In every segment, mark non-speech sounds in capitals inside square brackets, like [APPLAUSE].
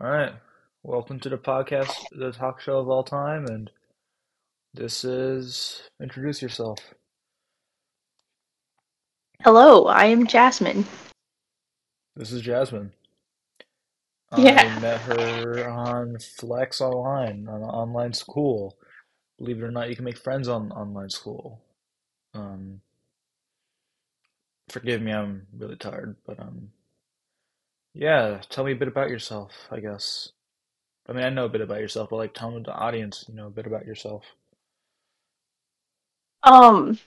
All right. Welcome to the podcast, the talk show of all time, and this is introduce yourself. Hello, I am Jasmine. This is Jasmine. Yeah. I [LAUGHS] met her on Flex Online, on online school. Believe it or not, you can make friends on online school. Um, forgive me, I'm really tired, but um, yeah. Tell me a bit about yourself, I guess. I mean, I know a bit about yourself, but like, tell the audience, you know, a bit about yourself. Um,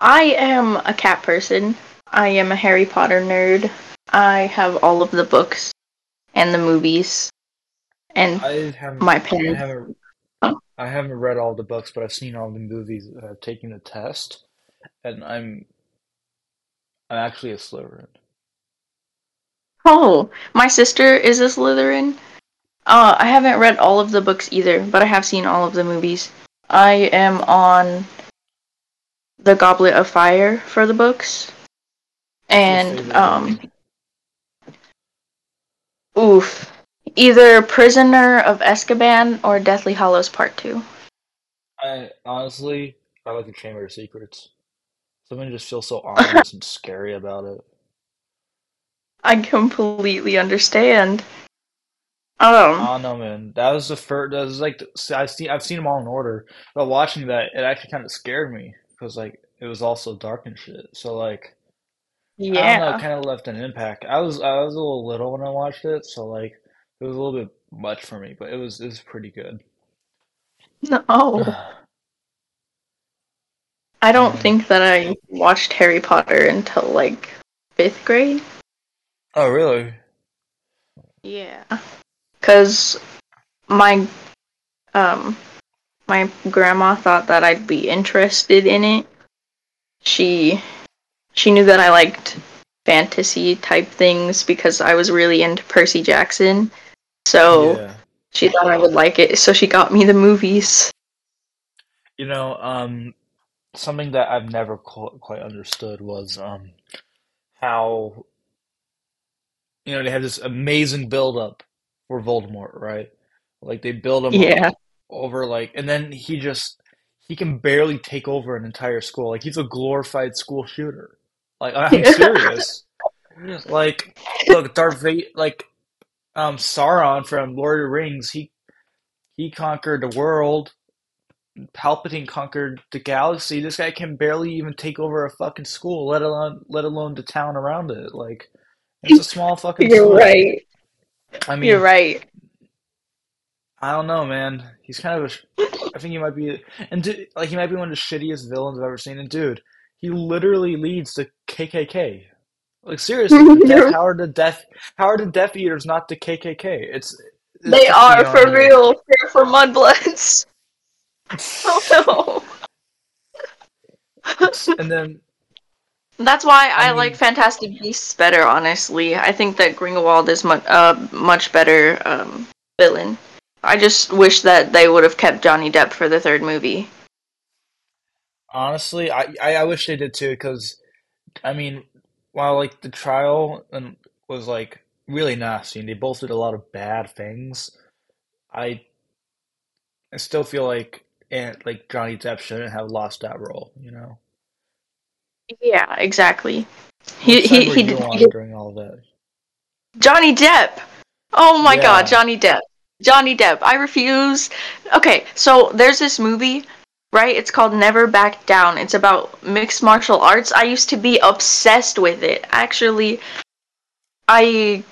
I am a cat person. I am a Harry Potter nerd. I have all of the books and the movies. And I haven't, my I haven't. I haven't read all the books, but I've seen all the movies. Uh, I've taken the test, and I'm, I'm actually a Slytherin. Oh, my sister is a Slytherin. Uh, I haven't read all of the books either, but I have seen all of the movies. I am on the Goblet of Fire for the books. And, um, oof. Either Prisoner of Azkaban or Deathly Hallows Part 2. I honestly, I like the Chamber of Secrets. Something just feels so [LAUGHS] ominous and scary about it. I completely understand. Oh. I Um, don't know, man. That was the first. That was like I've seen. I've seen them all in order. But watching that, it actually kind of scared me because like it was all so dark and shit. So like. Yeah, I don't know, it kind of left an impact. I was I was a little little when I watched it, so like it was a little bit much for me, but it was it was pretty good. No, I don't Um, [SIGHS] think that I watched Harry Potter until like fifth grade. Oh really? Yeah. Cause my um my grandma thought that I'd be interested in it. She she knew that I liked fantasy type things because I was really into Percy Jackson. So Yeah. she thought I would like it, so she got me the movies. You know, um, something that I've never qu quite understood was um how you know they have this amazing build up for Voldemort, right? Like they build him Yeah. over like, and then he just he can barely take over an entire school. Like he's a glorified school shooter. Like I'm [LAUGHS] serious. Like, look, Darth Vader, like um Sauron from Lord of the Rings, he he conquered the world. Palpatine conquered the galaxy. This guy can barely even take over a fucking school, let alone let alone the town around it. Like, it's a small fucking You're school. right. I mean, You're right. I don't know, man. He's kind of a. I think he might be, and dude, like he might be one of the shittiest villains I've ever seen. And dude, he literally leads the KKK. Like seriously, the [LAUGHS] Death. How are the Death? How are the Death Eaters not the KKK? It's it's they are for me. real. They're for mudbloods. [LAUGHS] Oh [LAUGHS] no. And then. That's why I I like Fantastic Beasts better. Honestly, I think that Grindelwald is much uh much better um villain. I just wish that they would have kept Johnny Depp for the third movie. honestly, I, I I wish they did too, because I mean, while like the trial and was like really nasty, and they both did a lot of bad things. I I still feel like and like Johnny Depp shouldn't have lost that role, you know? Yeah, exactly. He he he, on during all of that? Johnny Depp. Oh my God, Johnny Depp. Johnny Depp. I refuse. Okay, so there's this movie, right? It's called Never Back Down. It's about mixed martial arts. I used to be obsessed with it. Actually, I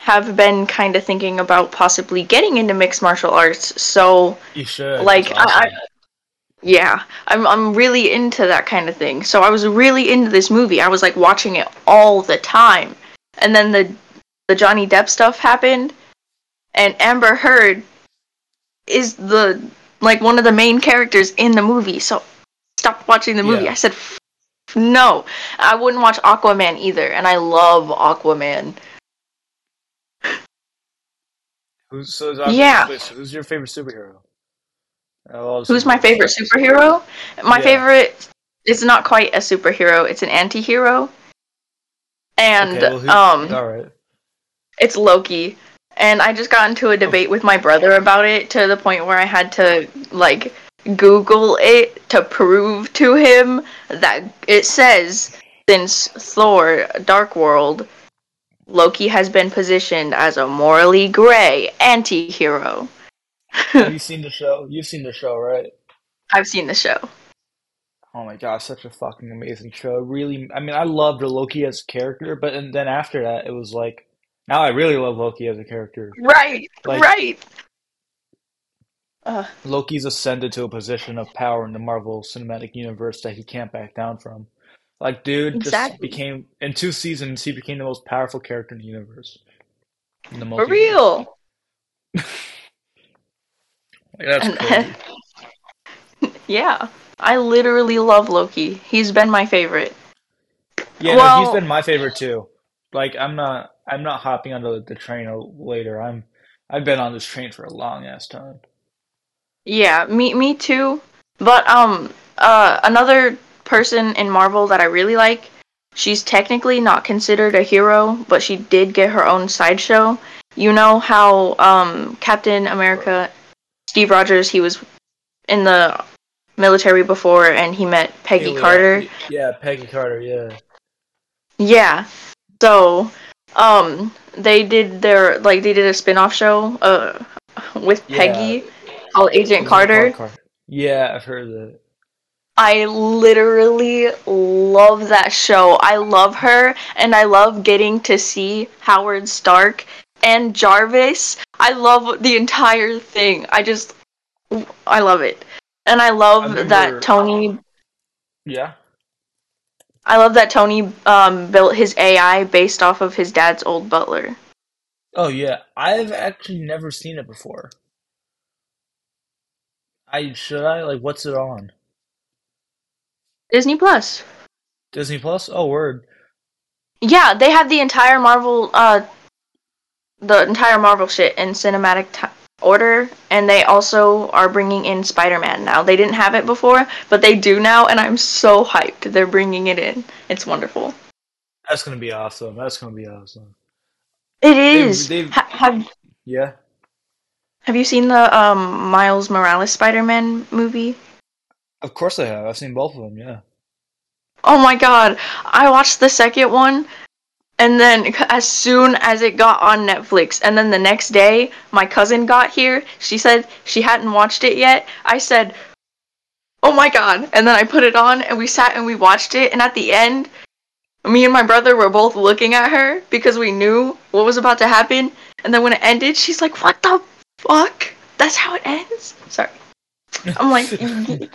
have been kind of thinking about possibly getting into mixed martial arts. So, You should. like, It's I, I awesome. Yeah, I'm I'm really into that kind of thing. So I was really into this movie. I was like watching it all the time. And then the the Johnny Depp stuff happened and Amber Heard is the like one of the main characters in the movie. So stopped watching the movie. Yeah. I said "F- no. I wouldn't watch Aquaman either and I love Aquaman. Who's so that, Yeah. so who's your favorite superhero? Out of all the Who's my favorite superhero? My Yeah. favorite is not quite a superhero. It's an anti-hero. And Okay, well um all right. It's Loki. and I just got into a debate with my brother about it to the point where I had to like Google it to prove to him that it says since Thor Dark World, Loki has been positioned as a morally gray anti hero. Have you seen the show? You've seen the show, right? I've seen the show. Oh my gosh, such a fucking amazing show. Really, I mean, I loved Loki as a character, but and then after that, it was like, now I really love Loki as a character. Right, Like right. Uh, Loki's ascended to a position of power in the Marvel Cinematic Universe that he can't back down from. Like, dude just became in two seasons, he became the most powerful character in the universe, in the For real. [LAUGHS] That's crazy. [LAUGHS] yeah, I literally love Loki. He's been my favorite. Yeah, no, he's been my favorite too. Like, I'm not, I'm not hopping onto the, the train later. I'm, I've been on this train for a long ass time. yeah, me me too. But um uh another person in Marvel that I really like, she's technically not considered a hero, but she did get her own sideshow. You know how um Captain America Steve Rogers, he was in the military before and he met Peggy Carter. yeah, Peggy Carter, yeah. Yeah. So, um, they did their like they did a spin-off show uh with Yeah, Peggy called Agent Agent Carter. Carter. Yeah, I've heard that. I literally love that show. I love her and I love getting to see Howard Stark and Jarvis. I love the entire thing. I just I love it. And I I love that Tony yeah. I love that Tony um built his AI based off of his dad's old butler. Oh yeah, I've actually never seen it before. I should I like what's it on? Disney Plus. Disney Plus? Oh word. Yeah, they have the entire Marvel, uh, the entire Marvel shit in cinematic ti order, and they also are bringing in Spider-Man now. They didn't have it before, but they do now, and I'm so hyped. They're bringing it in. It's wonderful. That's gonna be awesome. That's gonna be awesome. It is. They've they've Ha- have yeah. Have you seen the um Miles Morales Spider-Man movie? Of course I have. I've seen both of them, yeah. Oh my god, I watched the second one And then [LAUGHS] as soon as it got on Netflix, and then the next day my cousin got here, she said she hadn't watched it yet. I said, "Oh my god." And then I put it on and we sat and we watched it and at the end, me and my brother were both looking at her because we knew what was about to happen. And then when it ended, she's like, "What the fuck? That's how it ends?" Sorry. I'm like [LAUGHS]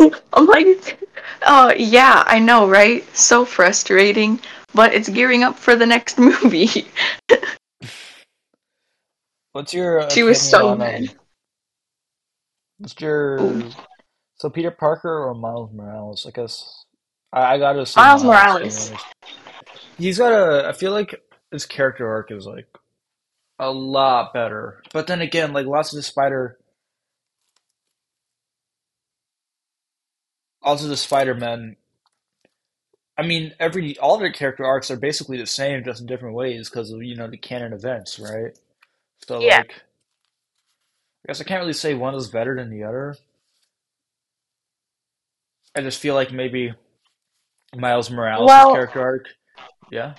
[LAUGHS] I'm like, "Oh, yeah, I know, right? So frustrating." But it's gearing up for the next [LAUGHS] movie. What's your She was so on mad. um what's Ooh. your so Peter Parker or Miles Morales? I guess I, I gotta say Miles to Morales. He's got a I feel like his character arc is like a lot better. But then again, like lots of the Spider lots of the Spider-Men I mean, every all their character arcs are basically the same, just in different ways because of you know the canon events, right? So Yeah. like, I guess I can't really say one is better than the other. I just feel like maybe Miles Morales' Well, character arc, yeah.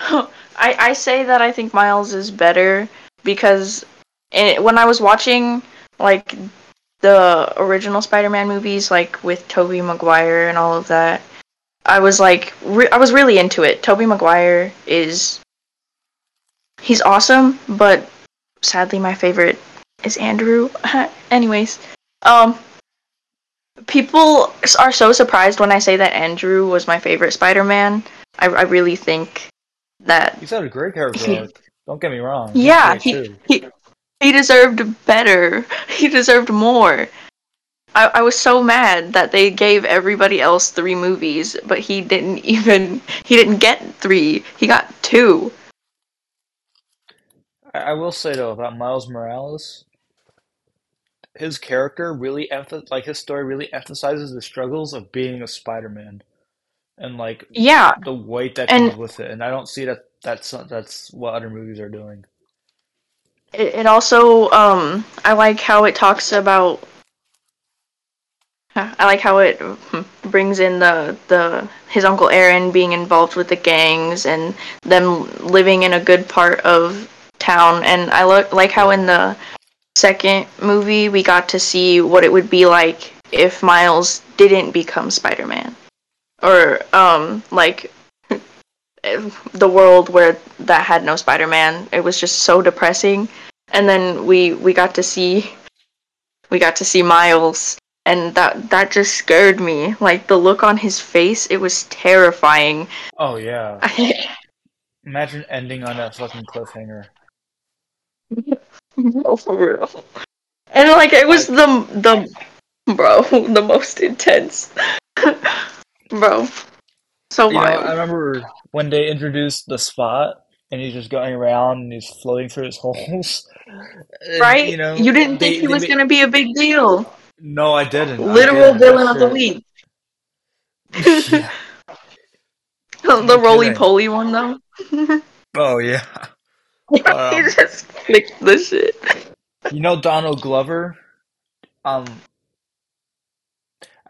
[LAUGHS] I I say that I think Miles is better because it, when I was watching like the original Spider-Man movies, like with Tobey Maguire and all of that, I was like, re- I was really into it. Tobey Maguire is he's awesome, but sadly my favorite is Andrew. [LAUGHS] Anyways, um, people are so surprised when I say that Andrew was my favorite Spider-Man. I, I really think that He's had a great character [LAUGHS] he. Don't get me wrong, yeah, he he he deserved better. He deserved more. I, I was so mad that they gave everybody else three movies, but he didn't [LAUGHS] even he didn't get three. He got two. I, I will say though about Miles Morales, his character really emph like his story really emphasizes the struggles of being a Spider-Man and like Yeah, the weight that and comes with it. And I don't see that that's that's what other movies are doing. It, it also um I like how it talks about I like how it brings in the the his uncle Aaron being involved with the gangs and them living in a good part of town. And I look like how in the second movie we got to see what it would be like if Miles didn't become Spider-Man. Or um like the world where that had no Spider-Man. It was just so depressing. And then we we got to see we got to see Miles and that that just scared me. Like the look on his face it was terrifying. Oh yeah. [LAUGHS] Imagine ending on that fucking cliffhanger. [LAUGHS] no for real. And like it was the the bro [LAUGHS] the most intense. Bro so You know, I remember when they introduced the spot and he's just going around and he's floating through his [LAUGHS] holes. And, right You know, you didn't they, think he was ma- gonna be a big deal No, I didn't. I literal didn't. villain That's of the week [LAUGHS] Yeah. the No roly poly one though [LAUGHS] Oh yeah. he Um, just flicked the shit You know Donald Glover? Um,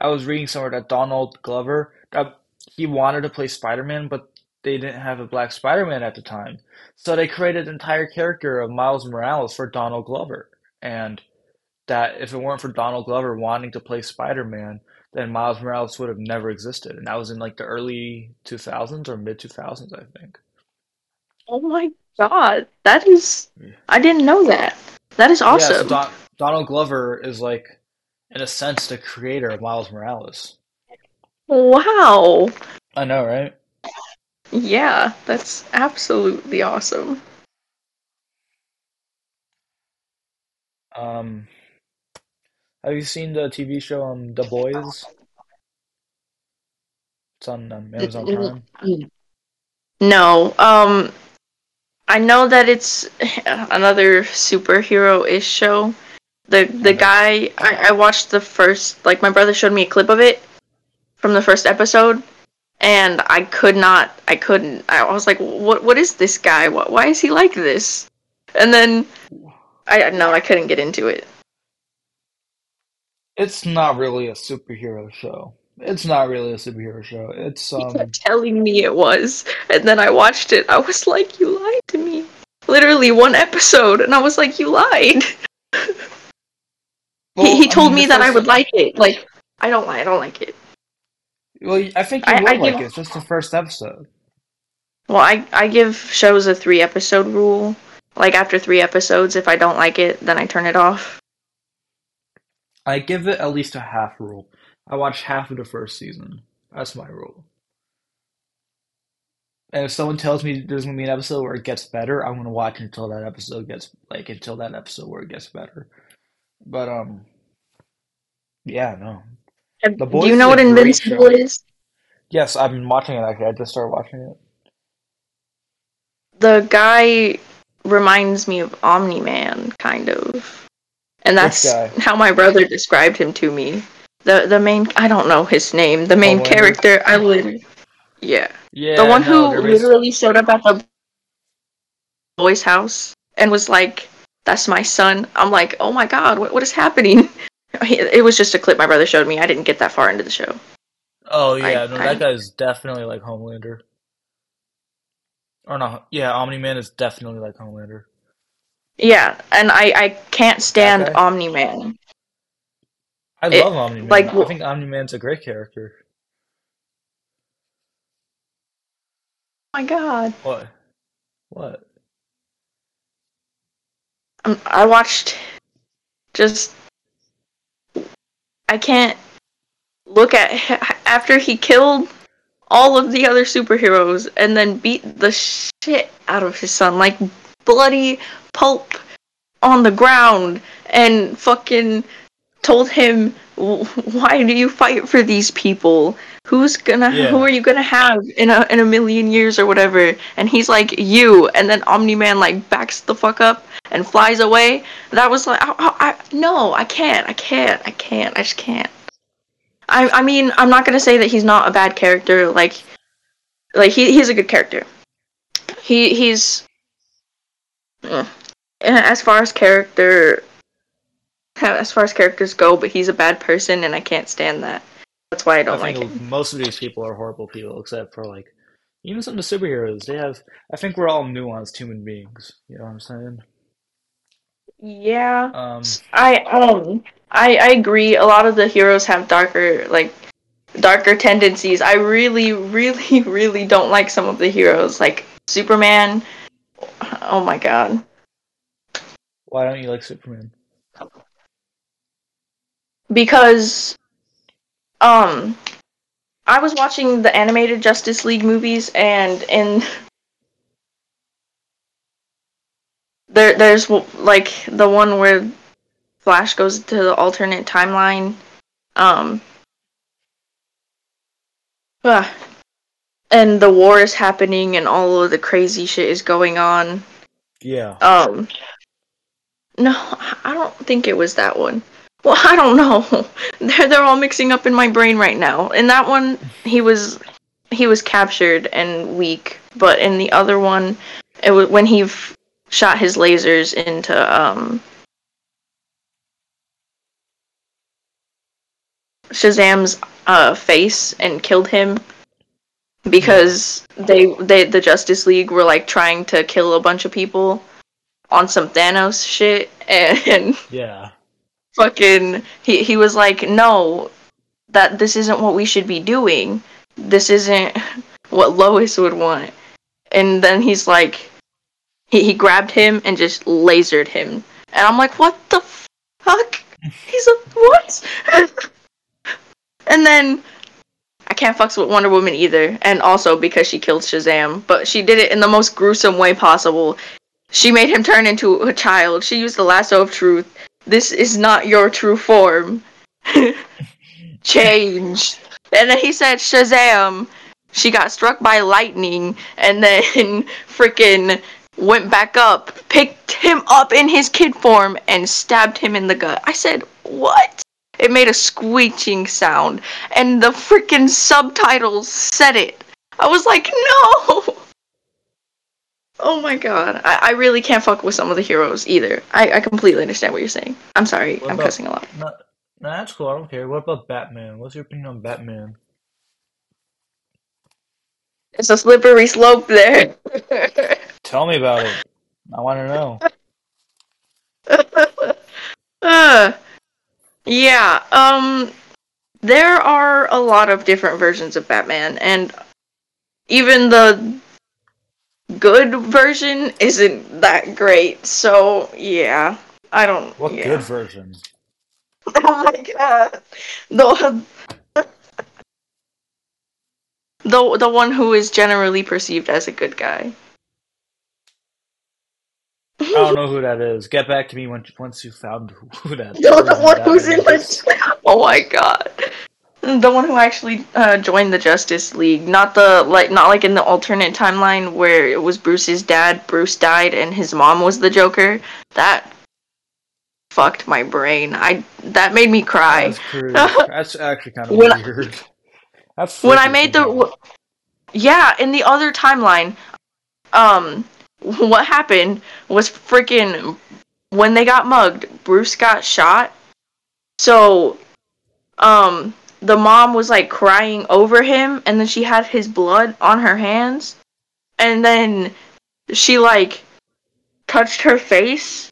I was reading somewhere that Donald Glover that he wanted to play Spider-Man, but they didn't have a black Spider-Man at the time. So they created an entire character of Miles Morales for Donald Glover. And that if it weren't for Donald Glover wanting to play Spider-Man, then Miles Morales would have never existed. And that was in like the early 2000s or mid 2000s, I think. Oh my god, that is. I didn't know that. That is awesome. Yeah, so. Don Donald Glover is like, in a sense, the creator of Miles Morales. Wow. I know, right? Yeah, that's absolutely awesome. Um, have you seen the TV show um, The Boys? It's on um, Amazon Prime. No, um, I know that it's [SIGHS] another superhero-ish show. The the Okay. guy I, I watched the first like my brother showed me a clip of it from the first episode and I could not I couldn't I was like what what is this guy? Why, why is he like this? And then I no I couldn't get into it. It's not really a superhero show. It's not really a superhero show. It's um, telling me it was, and then I watched it. I was like, "You lied to me." Literally one episode, and I was like, "You lied." [LAUGHS] well, he he I told mean, me that I would like it. Like, I don't lie. I don't like it. Well, I think you I- would I like give- it. It's just the first episode. Well, I I give shows a three episode rule. Like after three episodes, if I don't like it, then I turn it off. I give it at least a half rule. I watch half of the first season. That's my rule. And if someone tells me there's gonna be an episode where it gets better, I'm gonna watch until that episode gets like until that episode where it gets better. But um, yeah, no. The Do you know what Invincible is? Yes, I've been watching it actually. I just started watching it. The guy reminds me of Omni Man, kind of, and that's how my brother described him to me. The the main I don't know his name. The main oh, Homelander? character I literally yeah Yeah, the one no, who literally showed up at the boy's house and was like, "That's my son." I'm like, "Oh my god, what what is happening?" [LAUGHS] It was just a clip my brother showed me. I didn't get that far into the show. Oh yeah, I- no, I- that guy's definitely like Homelander. Or no, yeah, Omni Man is definitely like Homelander. Yeah, and I I can't stand? Omni Man. I It- love Omni Man. like, I think Omni Man's a great character. Oh my god. What? What? Um, I watched just I can't look at after he killed all of the other superheroes and then beat the shit out of his son like bloody pulp on the ground and fucking told him why do you fight for these people? Who's gonna Yeah. who are you gonna have in a in a million years or whatever? And he's like you. And then omni-man like backs the fuck up and flies away. That was like I, I, I- no i can't i can't i can't i just can't. I, I mean i'm not gonna say that he's not a bad character like like he, he's a good character. He he's mm, as far as character as far as characters go, but he's a bad person, and I can't stand that. That's why I don't. I like him. most of these people are horrible people, except for like even some of the superheroes. They have. I think we're all nuanced human beings. You know what I'm saying? Yeah, Um, I um I I agree. A lot of the heroes have darker like darker tendencies. I really, [LAUGHS] really, really don't like some of the heroes, like Superman. Oh my god. why don't you like Superman? Because um I was watching the animated Justice League movies and in [LAUGHS] there there's like the one where Flash goes to the alternate timeline. Um ah, and the war is happening and all of the crazy shit is going on. Yeah. Um no, I don't think it was that one. Well, I don't know. [LAUGHS] They're they're all mixing up in my brain right now. In that one, he was he was captured and weak, but in the other one, it was when he f- shot his lasers into um Shazam's uh face and killed him because they they the Justice League were like trying to kill a bunch of people on some Thanos shit [LAUGHS] and Yeah. Fucking he he was like no that this isn't what we should be doing. This isn't [LAUGHS] what lois would want. And then he's like he, he grabbed him and just lasered him. And i'm like what the fuck? He's a what? [LAUGHS] And then i can't fucks with wonder woman either. And also because she killed shazam. But she did it in the most gruesome way possible. She made him turn into a child. She used the lasso of truth this is not your true form. [LAUGHS] Change. And then he said, Shazam. She got struck by lightning and then [LAUGHS] freaking went back up, picked him up in his kid form, and stabbed him in the gut. I said, What? It made a screeching sound, and the freaking subtitles said it. I was like, No! [LAUGHS] Oh my god. I, I really can't fuck with some of the heroes either. I, I completely understand what you're saying. I'm sorry, What I'm about? cussing a lot. No, no, that's cool. I don't care. What about Batman? What's your opinion on Batman? It's a slippery slope there. [LAUGHS] Tell me about it. I want to know. [LAUGHS] uh, yeah, um, there are a lot of different versions of Batman, and even the good version isn't that great. So, yeah, I don't. What yeah. good version? [LAUGHS] Oh my god. The [LAUGHS] the the one who is generally perceived as a good guy. I don't know [LAUGHS] who that is. Get back to me once once you found who that The one who's in the Oh my god. The one who actually uh, joined the Justice League, not the like not like in the alternate timeline where it was Bruce's dad, Bruce died and his mom was the Joker. That fucked my brain. I that made me cry. That's crude. That's actually kind of When I- weird. That's when I made the yeah in the other timeline um what happened was freaking when they got mugged bruce got shot so um the mom was like crying over him and then she had his blood on her hands and then she like touched her face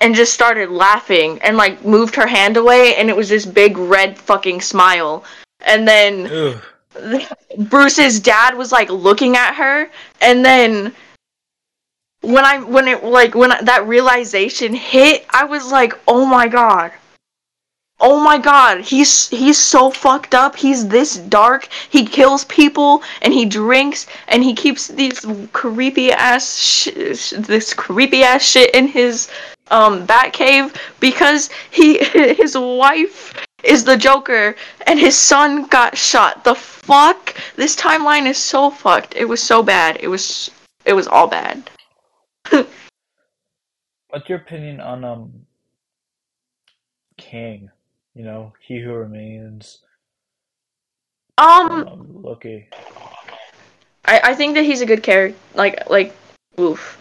and just started laughing and like moved her hand away and it was this big red fucking smile and then. [LAUGHS] Bruce's dad was like looking at her, and then when I when it like when that realization hit, I was like, oh my god. Oh my god, he's he's so fucked up. He's this dark. He kills people and he drinks and he keeps these creepy ass sh- this creepy ass shit in his um bat cave because he [LAUGHS] his wife is the Joker and his son got shot. The fuck? This timeline is so fucked. It was so bad. It was it was all bad. [LAUGHS] What's your opinion on um Kang? You know, He Who Remains. Um Um, Loki. I, I think that he's a good character. Like like, oof.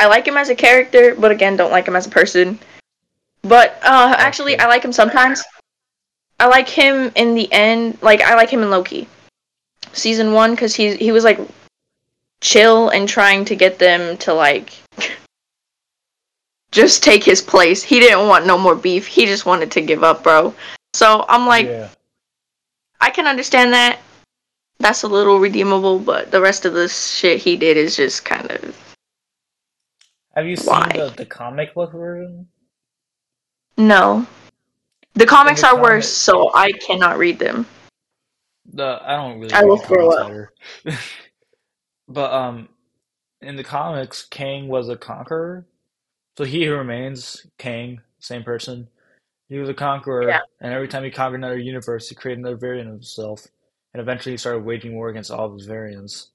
I like him as a character, but again, don't like him as a person. But uh, actually. I like him sometimes. I like him in the end. Like I like him in Loki, season one, because he he was like chill and trying to get them to like just take his place. He didn't want no more beef. He just wanted to give up, bro. So I'm like, yeah. I can understand that. That's a little redeemable, but the rest of the shit he did is just kind of Have you seen Why? the, the comic book version? no. The comics the are worse, so I cannot read them. The I don't really I will throw up. [LAUGHS] but um, in the comics, Kang was a conqueror. So he who remains Kang, same person. He was a conqueror, Yeah. and every time he conquered another universe, he created another variant of himself, and eventually he started waging war against all of his variants.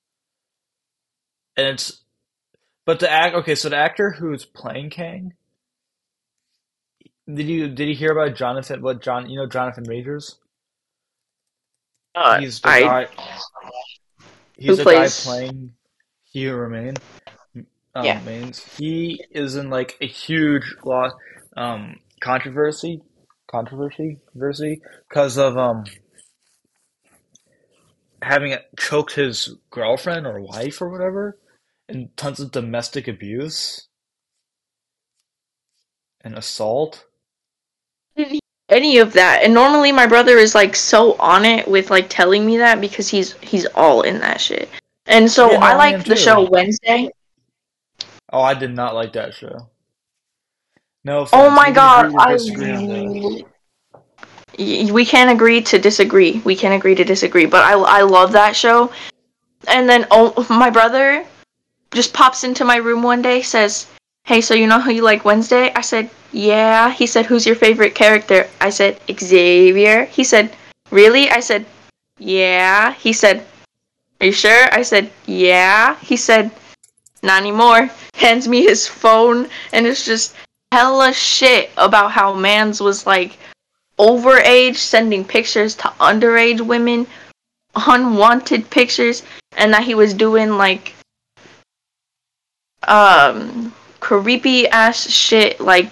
And it's, but the act okay, so the actor who's playing Kang, did you did you hear about Jonathan? What John? You know Jonathan Majors? Uh, He's the I guy. He's the plays- guy playing He Who Remain. Um, Yeah. Mains. He is in like a huge law um controversy, controversy, controversy because of um having choked his girlfriend or wife or whatever, and tons of domestic abuse and assault. any of that. And normally my brother is like so on it with like telling me that because he's he's all in that shit. And so Yeah, I I like the show Wednesday. Oh, I did not like that show. No Oh my we god, I disagree on that. Y- we can't agree to disagree. We can't agree to disagree. But I I love that show. And then oh [LAUGHS] my brother just pops into my room one day says, "Hey, so you know how you like Wednesday?" I said, "Yeah." He said, "Who's your favorite character?" I said, "Xavier." He said, "Really?" I said, "Yeah." He said, "Are you sure?" I said, "Yeah." He said, "Not anymore." Hands me his phone and it's just hella shit about how Mans was like overage sending pictures to underage women, unwanted pictures, and that he was doing like um creepy ass shit like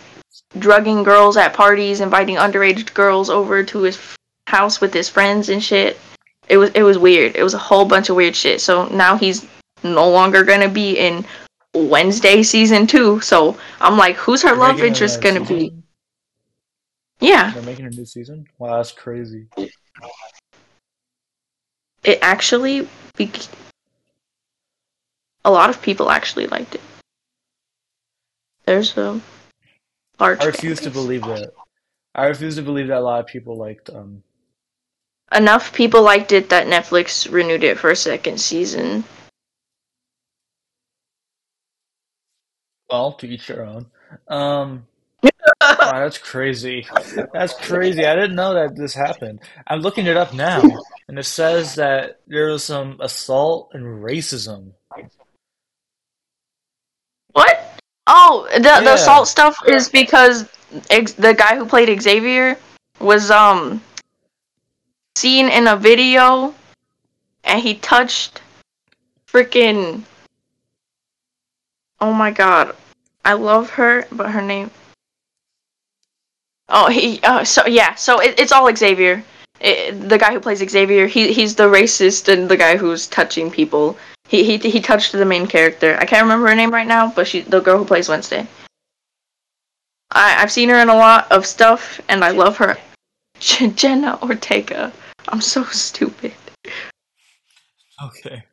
drugging girls at parties, inviting underage girls over to his house with his friends and shit. It was it was weird. It was a whole bunch of weird shit. So now he's no longer gonna be in Wednesday season two. So I'm like, who's her They're love interest gonna be? Yeah, They're making a new season? Wow, that's crazy. it actually be- a lot of people actually liked it. There's a large. I refuse to believe that. I refuse to believe that a lot of people liked um Enough people liked it that Netflix renewed it for a second season. Well, to each their own. Um [LAUGHS] wow, that's crazy. That's crazy. I didn't know that this happened. I'm looking it up now, and it says that there was some assault and racism. What? Oh, the the assault stuff is because ex- the guy who played Xavier was um seen in a video, and he touched freaking. Oh my god, I love her, but her name. Oh, he. Uh, so yeah, so it, it's all Xavier. It, the guy who plays Xavier, he he's the racist and the guy who's touching people. He he he touched the main character. I can't remember her name right now, but she the girl who plays Wednesday. I I've seen her in a lot of stuff, and I love her. [LAUGHS] Jenna Ortega. I'm so stupid. Okay.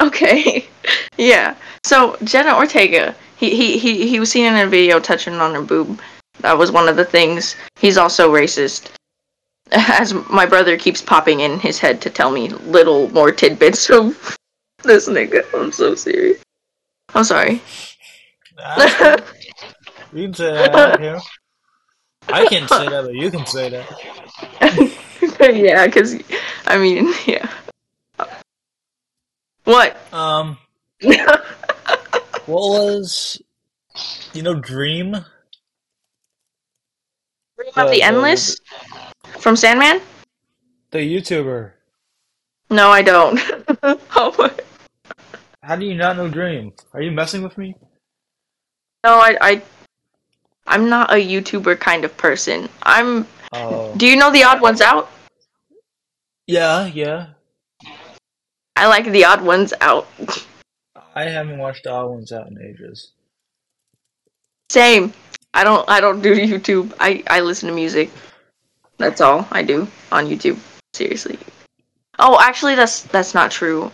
Okay. [LAUGHS] yeah. So Jenna Ortega, he, he he he was seen in a video touching on her boob. That was one of the things. He's also racist. [LAUGHS] As my brother keeps popping in his head to tell me little more tidbits of [LAUGHS] this nigga. I'm so serious. I'm sorry. That's- you can say that. I don't. I can't say that, but you can say that. yeah, because I mean, yeah. What? Um, what was you know Dream? Dream The- of the- the Endless from Sandman. The YouTuber. No, I don't. [LAUGHS] oh, How do you not know Dream? Are you messing with me? no, I, I, I'm not a YouTuber kind of person. I'm. Oh, Do you know the Odd Ones Out? yeah, yeah. I like the Odd Ones Out. I haven't watched the Odd Ones Out in ages. Same. I don't. I don't do [LAUGHS] YouTube. I I listen to music. That's all I do on YouTube. Seriously. Oh, actually, that's that's not true.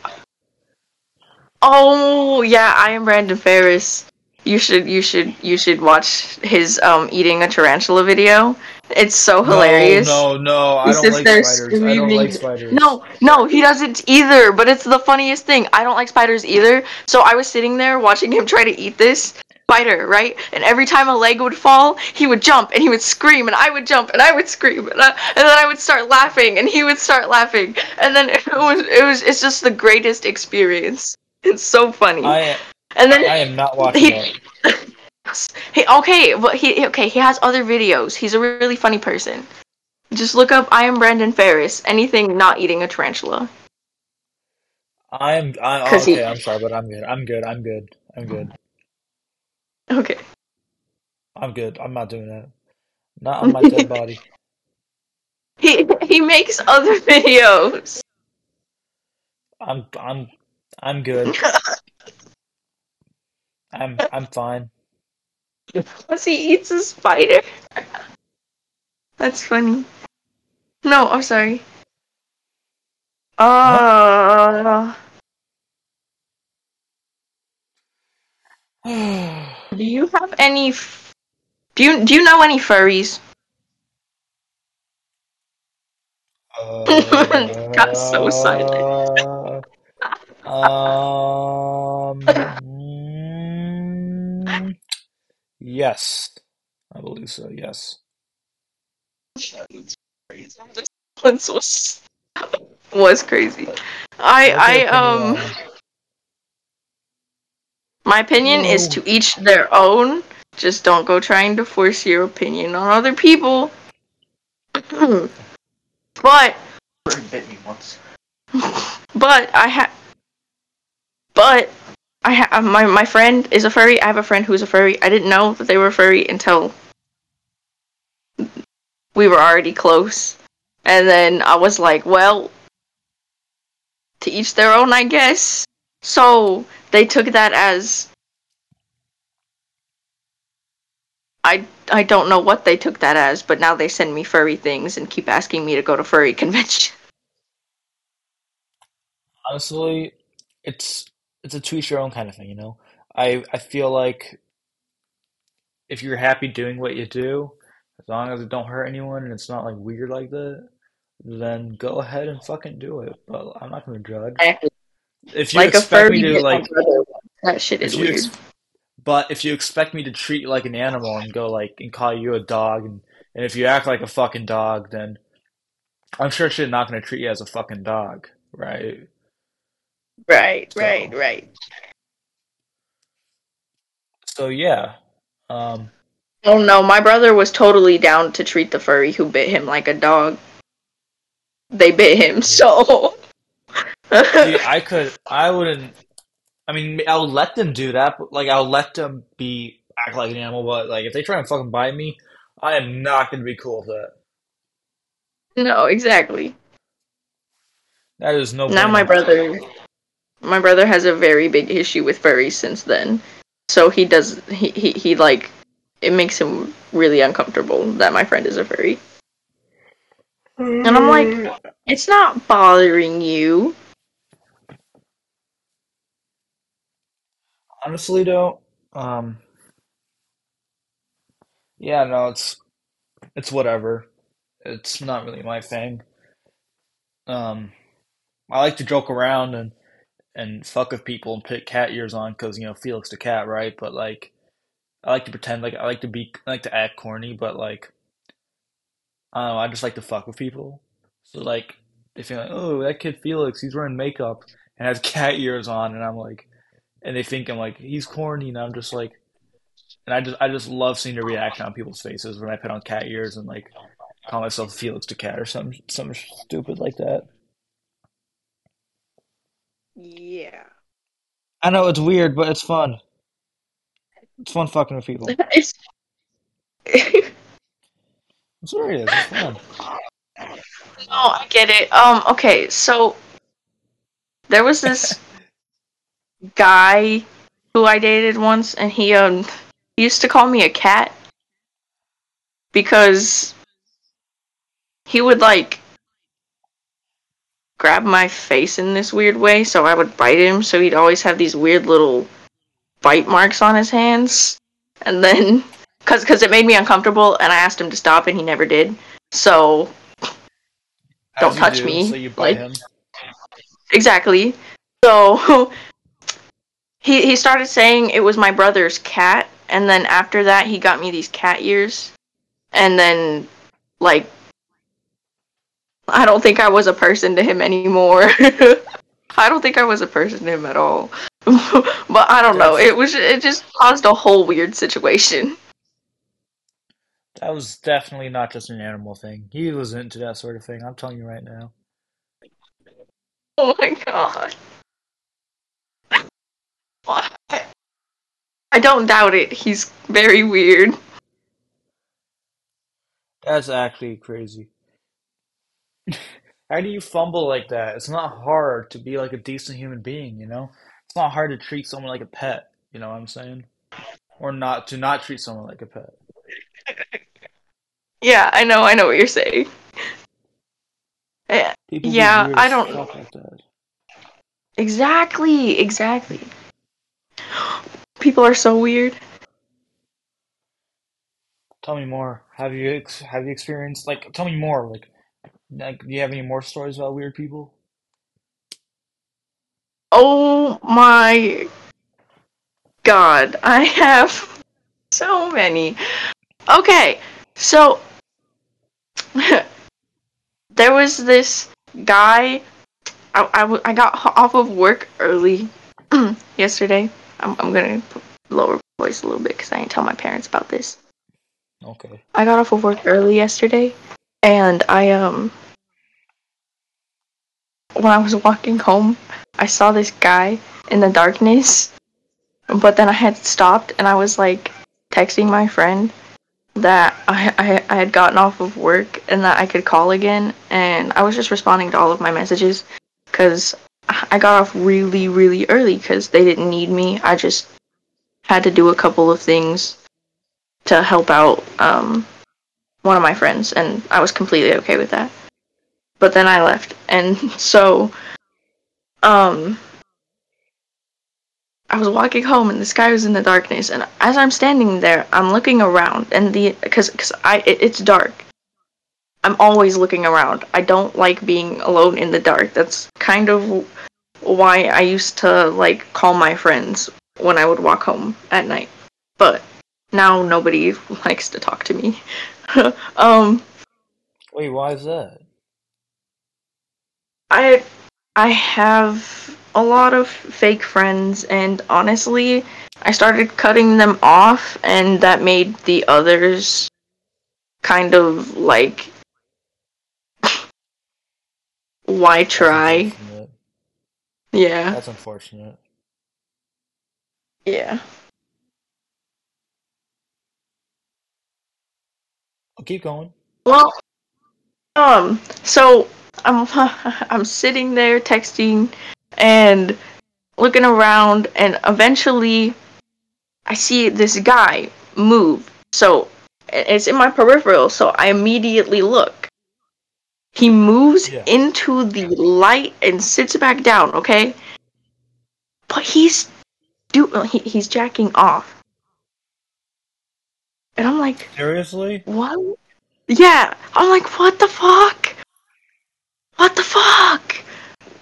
Oh yeah, I am Brandon Farris. You should you should you should watch his um eating a tarantula video. It's so hilarious. no, no. no I don't like spiders. I don't like spiders. No, no, he doesn't either. But it's the funniest thing. I don't like spiders either. So I was sitting there watching him try to eat this spider, right? And every time a leg would fall, he would jump and he would scream, and I would jump and I would scream, and, I, and then I would start laughing, and he would start laughing, and then [LAUGHS] it was it was it's just the greatest experience. It's so funny. I And then I am not watching [LAUGHS] he it. Hey, okay, but he okay. He has other videos. He's a really funny person. Just look up "I am Brandon Farris." Anything not eating a tarantula, I'm I oh, cause okay. he. I'm sorry, but I'm good. I'm good. I'm good. I'm good. Okay. I'm good. I'm not doing that. Not on my dead body. [LAUGHS] he he makes other [LAUGHS] videos. I'm I'm I'm good. I'm I'm fine. Plus, [LAUGHS] he eats a spider. That's funny. No, I'm sorry. Huh? Uh, [SIGHS] do you have any? F- do you do you know any furries? [LAUGHS] Got so silent. Uh, [LAUGHS] um, yes, I believe so. Yes. This was was crazy. I I um my opinion is to each their own. Just don't go trying to force your opinion on other people. [CLEARS THROAT] but bit me once. [LAUGHS] but I ha but I ha uh, my my friend is a furry. I have a friend who's a furry. I didn't know that they were furry until we were already close. And then I was like, well, to each their own, I guess. So they took that as I I don't know what they took that as, but now they send me furry things and keep asking me to go to furry [LAUGHS] convention. Honestly, it's it's a each your own kind of thing, you know. I I feel like if you're happy doing what you do, as long as it don't hurt anyone and it's not like weird like that, then go ahead and fucking do it. But I'm not gonna judge. If you Like expect me to like. That shit is weird. ex but if you expect me to treat you like an animal and go like and call you a dog and and if you act like a fucking dog, then I'm sure shit not gonna treat you as a fucking dog, right? Right, right, So right. so yeah. Um, Oh no, my brother was totally down to treat the furry who bit him like a dog. They bit him, so. see, [LAUGHS] I could, I wouldn't. I mean, I'll let them do that, but like I'll let them be act like an animal. But like if they try and fucking bite me, I am not gonna be cool with that. no, exactly. That is no Now my brother, my brother has a very big issue with furries since then. So he does, he, he, he like, it makes him really uncomfortable that my friend is a furry. And I'm like, it's not bothering you. Honestly, though, um, yeah, no, it's it's whatever. It's not really my thing. Um, I like to joke around and and fuck with people and put cat ears on because you know Felix the cat, right? But like, I like to pretend like I like to be I like to act corny, but like I don't know, I just like to fuck with people. So like they feel like, oh, that kid Felix, he's wearing makeup and has [LAUGHS] cat ears on, and I'm like, and they think I'm like he's corny, and I'm just like, and I just I just love seeing the reaction on people's faces when I put on cat ears and like call myself Felix the cat or something something stupid like that. Yeah. I know it's weird, but it's fun. It's fun fucking with people. [LAUGHS] It's I'm serious. It's fun. No, I get it. Um, okay, so there was this [LAUGHS] guy who I dated once, and he um he used to call me a cat because he would like grab my face in this weird way, so I would bite him. So he'd always have these weird little bite marks on his hands, and then [LAUGHS] because because it made me uncomfortable, and I asked him to stop, and he never did. So Don't touch do, me, So you bite like- him. Exactly. So [LAUGHS] he he started saying it was my brother's cat, and then after that he got me these cat ears, and then like I don't think I was a person to him anymore. [LAUGHS] I don't think I was a person to him at all. [LAUGHS] but I don't know. It was it just caused a whole weird situation. That was definitely not just an animal thing. He was into that sort of thing. I'm telling you right now. Oh my god. What? I don't doubt it. He's very weird. That's actually crazy. How do you fumble like that? It's not hard to be like a decent human being, you know? It's not hard to treat someone like a pet, you know what I'm saying? Or not to not treat someone like a pet. [LAUGHS] Yeah, I know, I know what you're saying. Yeah, People be Yeah, weird I as don't- fuck like that. exactly, exactly. People are so weird. Tell me more. Have you ex have you experienced like tell me more like like do you have any more stories about weird people? Oh my god, I have so many. Okay, so [LAUGHS] there was this guy. I I got off of work early [CLEARS THROAT] yesterday. I'm, I'm gonna lower voice a little bit because I didn't tell my parents about this. Okay. I got off of work early yesterday, and I um when I was walking home, I saw this guy in the darkness, but then I had stopped and I was like texting my friend that I, I I had gotten off of work and that I could call again, and I was just responding to all of my messages because I got off really really early because they didn't need me. I just had to do a couple of things to help out um one of my friends, and I was completely okay with that. But then I left, and so, um, I was walking home, and this guy was in the darkness, and as I'm standing there, I'm looking around, and the because because I it, it's dark. I'm always looking around. I don't like being alone in the dark. That's kind of why I used to like call my friends when I would walk home at night. But now nobody [LAUGHS] likes to talk to me. [LAUGHS] um, Wait, why is that? I I have a lot of fake friends, and honestly, I started cutting them off, and that made the others kind of like, [LAUGHS] why try? unfortunate. Yeah, That's unfortunate. yeah. I'll keep going. Well, um, so I'm [LAUGHS] I'm sitting there texting and looking around, and eventually I see this guy move. So it's in my peripheral, so I immediately look. He moves Yeah. into the light and sits back down. Okay, but he's do uh, he, he's jacking off, and I'm like, Seriously? what? Yeah, I'm like, what the fuck? What the fuck?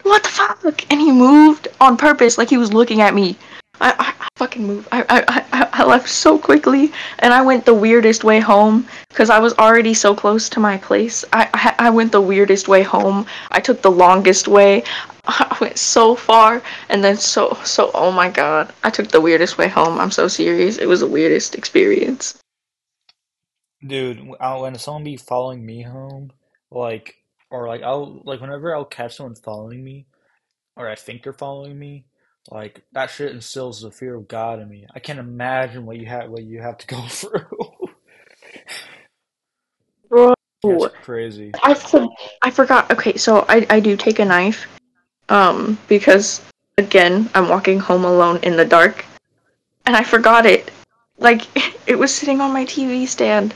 What the fuck? And he moved on purpose, like he was looking at me. I, I, I fucking moved. I, I, I, I left so quickly, and I went the weirdest way home because I was already so close to my place. I, I, I went the weirdest way home. I took the longest way. [LAUGHS] I went so far, and then so, so. Oh my god! I took the weirdest way home. I'm so serious. It was the weirdest experience. Dude, when someone be following me home, like, or like I'll like whenever I'll catch someone following me, or I think they're following me, like that shit instills the fear of God in me. I can't imagine what you have what you have to [LAUGHS] go through. Bro, That's crazy. I for- I forgot. Okay, so I I do take a knife, um, because again I'm walking home alone in the dark, and I forgot it. Like [LAUGHS] it was sitting on my TV stand.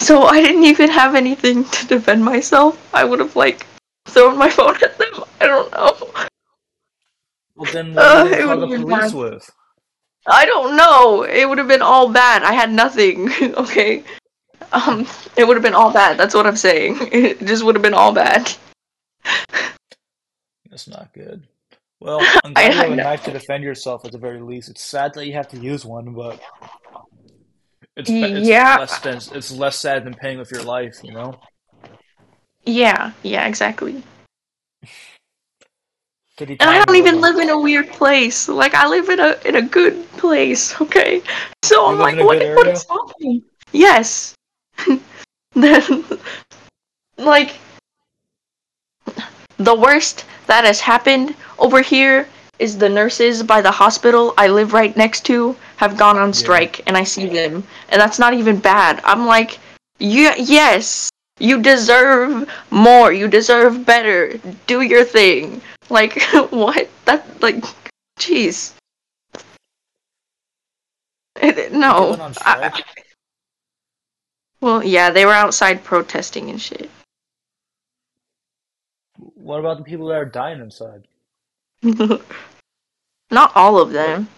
So I didn't even have anything to defend myself. I would have like thrown my phone at them. I don't know. Well, then what Uh, you gonna it call would the have been police bad. with? I don't know. It would have been all bad. I had nothing. [LAUGHS] okay. Um, it would have been all bad. That's what I'm saying. [LAUGHS] It just would have been all bad. That's not good. Well, [LAUGHS] I'm I, you have a knife to defend yourself at the very least. It's sad that you have to use one, but it's it's Yeah, less than it's less sad than paying with your life, you know? yeah, yeah, exactly. And I don't even in. live in a weird place. Like I live in a in a good place. [LAUGHS] Okay. So You I'm like, in what good what area? is happening? Yes. [LAUGHS] then, like the worst that has happened over here is the nurses by the hospital I live right next to have gone on Yeah. strike and I see them and that's not even bad. I'm like you yes, you deserve more. You deserve better. Do your thing. Like [LAUGHS] what? That like jeez. It- it- They No. I, well, yeah, they were outside protesting and shit. What about the people that are dying inside? [LAUGHS] Not all of them,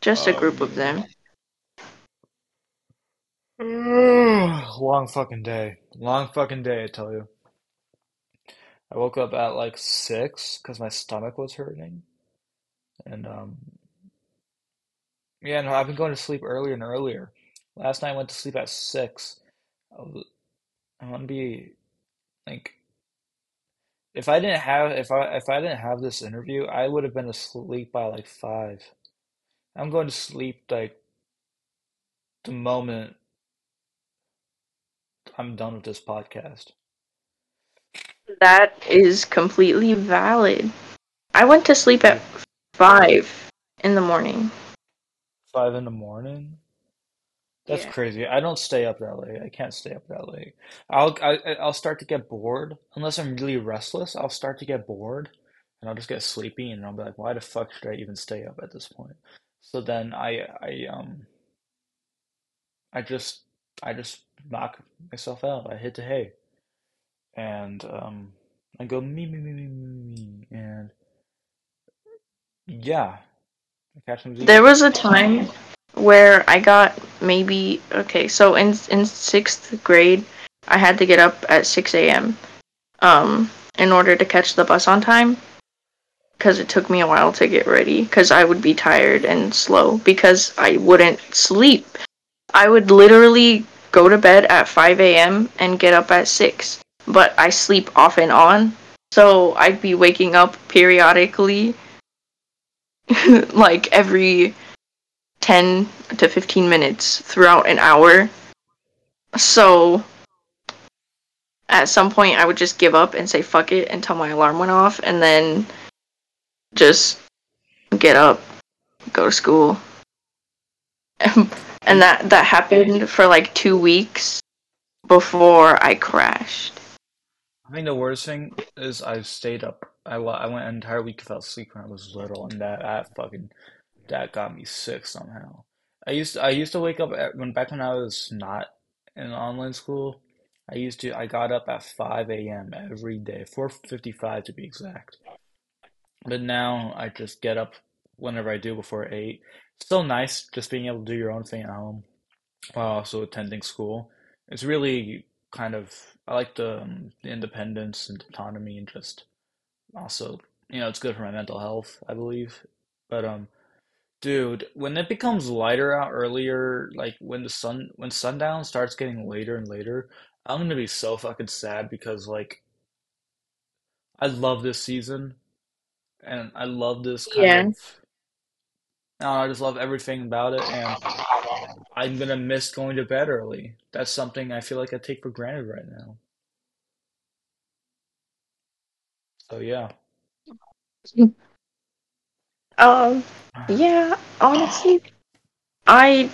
just a Oh, group of them. [SIGHS] Long fucking day. Long fucking day, I tell you. I woke up at like six because my stomach was hurting. And um yeah, no, I've been going to sleep earlier and earlier. Last night I went to sleep at six. I was, I want to be like if I didn't have if I if I didn't have this interview, I would have been asleep by like five. I'm going to sleep like the moment I'm done with this podcast. That is completely valid. I went to sleep at five in the morning. five in the morning? That's Yeah. crazy. I don't stay up that late. I can't stay up that late. I'll I, I- I'll start to get bored unless I'm really restless. I'll start to get bored and I'll just get sleepy and I'll be like, why the fuck should I even stay up at this point? So then I I um I just I just knock myself out. I hit the hay and um I go me me me me me me and yeah, I catch There was a time where I got maybe okay, so in in sixth grade, I had to get up at six a.m. um in order to catch the bus on time because it took me a while to get ready because I would be tired and slow because I wouldn't sleep. I would literally go to bed at 5 a.m. and get up at 6. But I sleep off and on. So I'd be waking up periodically, [LAUGHS] like every 10 to 15 minutes throughout an hour. So at some point, I would just give up and say fuck it until my alarm went off and then just get up, go to school. [LAUGHS] and that, that happened for like two weeks before I crashed. I think the worst thing is I stayed up. I, I went an entire week without sleep when I was little, and that that fucking that got me sick somehow. I used I used to wake up at, when back when I was not in online school. I used to I got up at 5 a.m. every day, 4:55 to be exact. But now I just get up whenever I do before 8. Still nice just being able to do your own thing at home while also attending school. It's really kind of I like the, um, the independence and autonomy and just also you know it's good for my mental health, I believe. But um dude, when it becomes lighter out earlier, like when the sun when sundown starts getting later and later, I'm gonna be so fucking sad because like I love this season and I love this kind Yeah. of I don't know, I just love everything about it and I'm gonna miss going to bed early. That's something I feel like I take for granted right now. So yeah. [LAUGHS] Um, yeah, honestly, I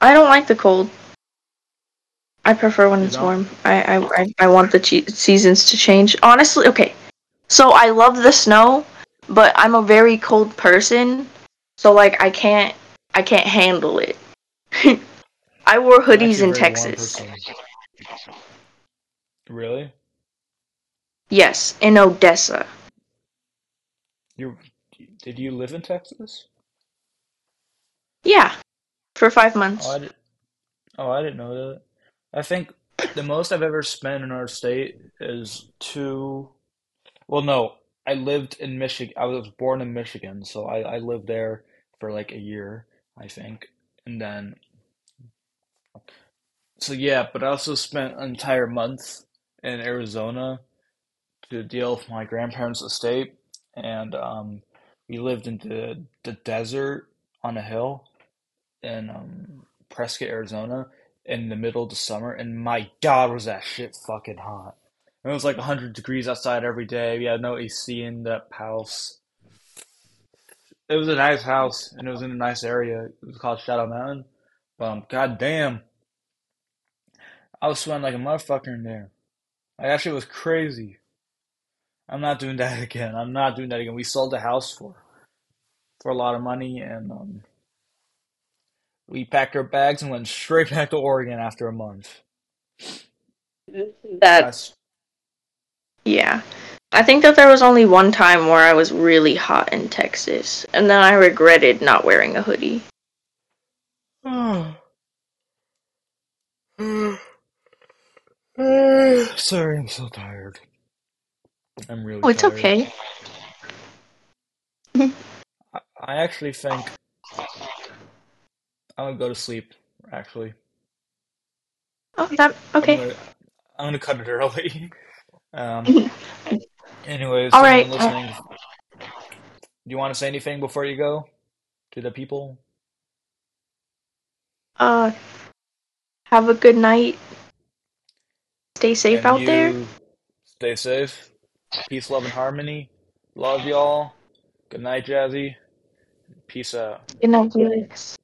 I don't like the cold. I prefer when You it's don't? warm. I I I, I want the che- seasons to change. Honestly, okay. So I love the snow, but I'm a very cold person. So like I can't I can't handle it. [LAUGHS] I wore hoodies in Texas. Really? Yes, in Odessa. You did you live in Texas? Yeah, for five Oh, I months. did. Oh, I didn't know that. I think the most I've ever spent in our state is two. Well, no, I lived in Michigan. I was born in Michigan, so I, I lived there for like a year, I think. And then, so yeah, but I also spent an entire month in Arizona to deal with my grandparents' estate. And um, we lived in the, the desert on a hill in um, Prescott, Arizona in the middle of the summer. And my God, was that shit fucking hot. It was like 100 degrees outside every day. We had no AC in that house. It was a nice house and it was in a nice area. It was called Shadow Mountain. But um, god damn, I was sweating like a motherfucker in there. That shit was crazy. I'm not doing that [LAUGHS] again. I'm not doing that again. We sold the house for for a lot of money and um, we packed our bags and went straight [LAUGHS] back to Oregon after a month. That That's yeah. I think that there was only one time where I was really hot in Texas, and then I regretted not wearing a hoodie. Oh [SIGHS] [SIGHS] [SIGHS] sorry, I'm so tired. I'm really Oh, it's tired. okay. I, actually think I'm gonna go to sleep. Actually, Oh, that I'm okay. gonna I'm gonna cut it early. [LAUGHS] Um. [LAUGHS] Anyways, All right. listening, do you want to say anything before you go to the people? Uh, have a good night. Stay safe And out there. stay safe. Peace, love, and harmony. Love y'all. Good night, Jazzy. Peace out. Good night, Felix.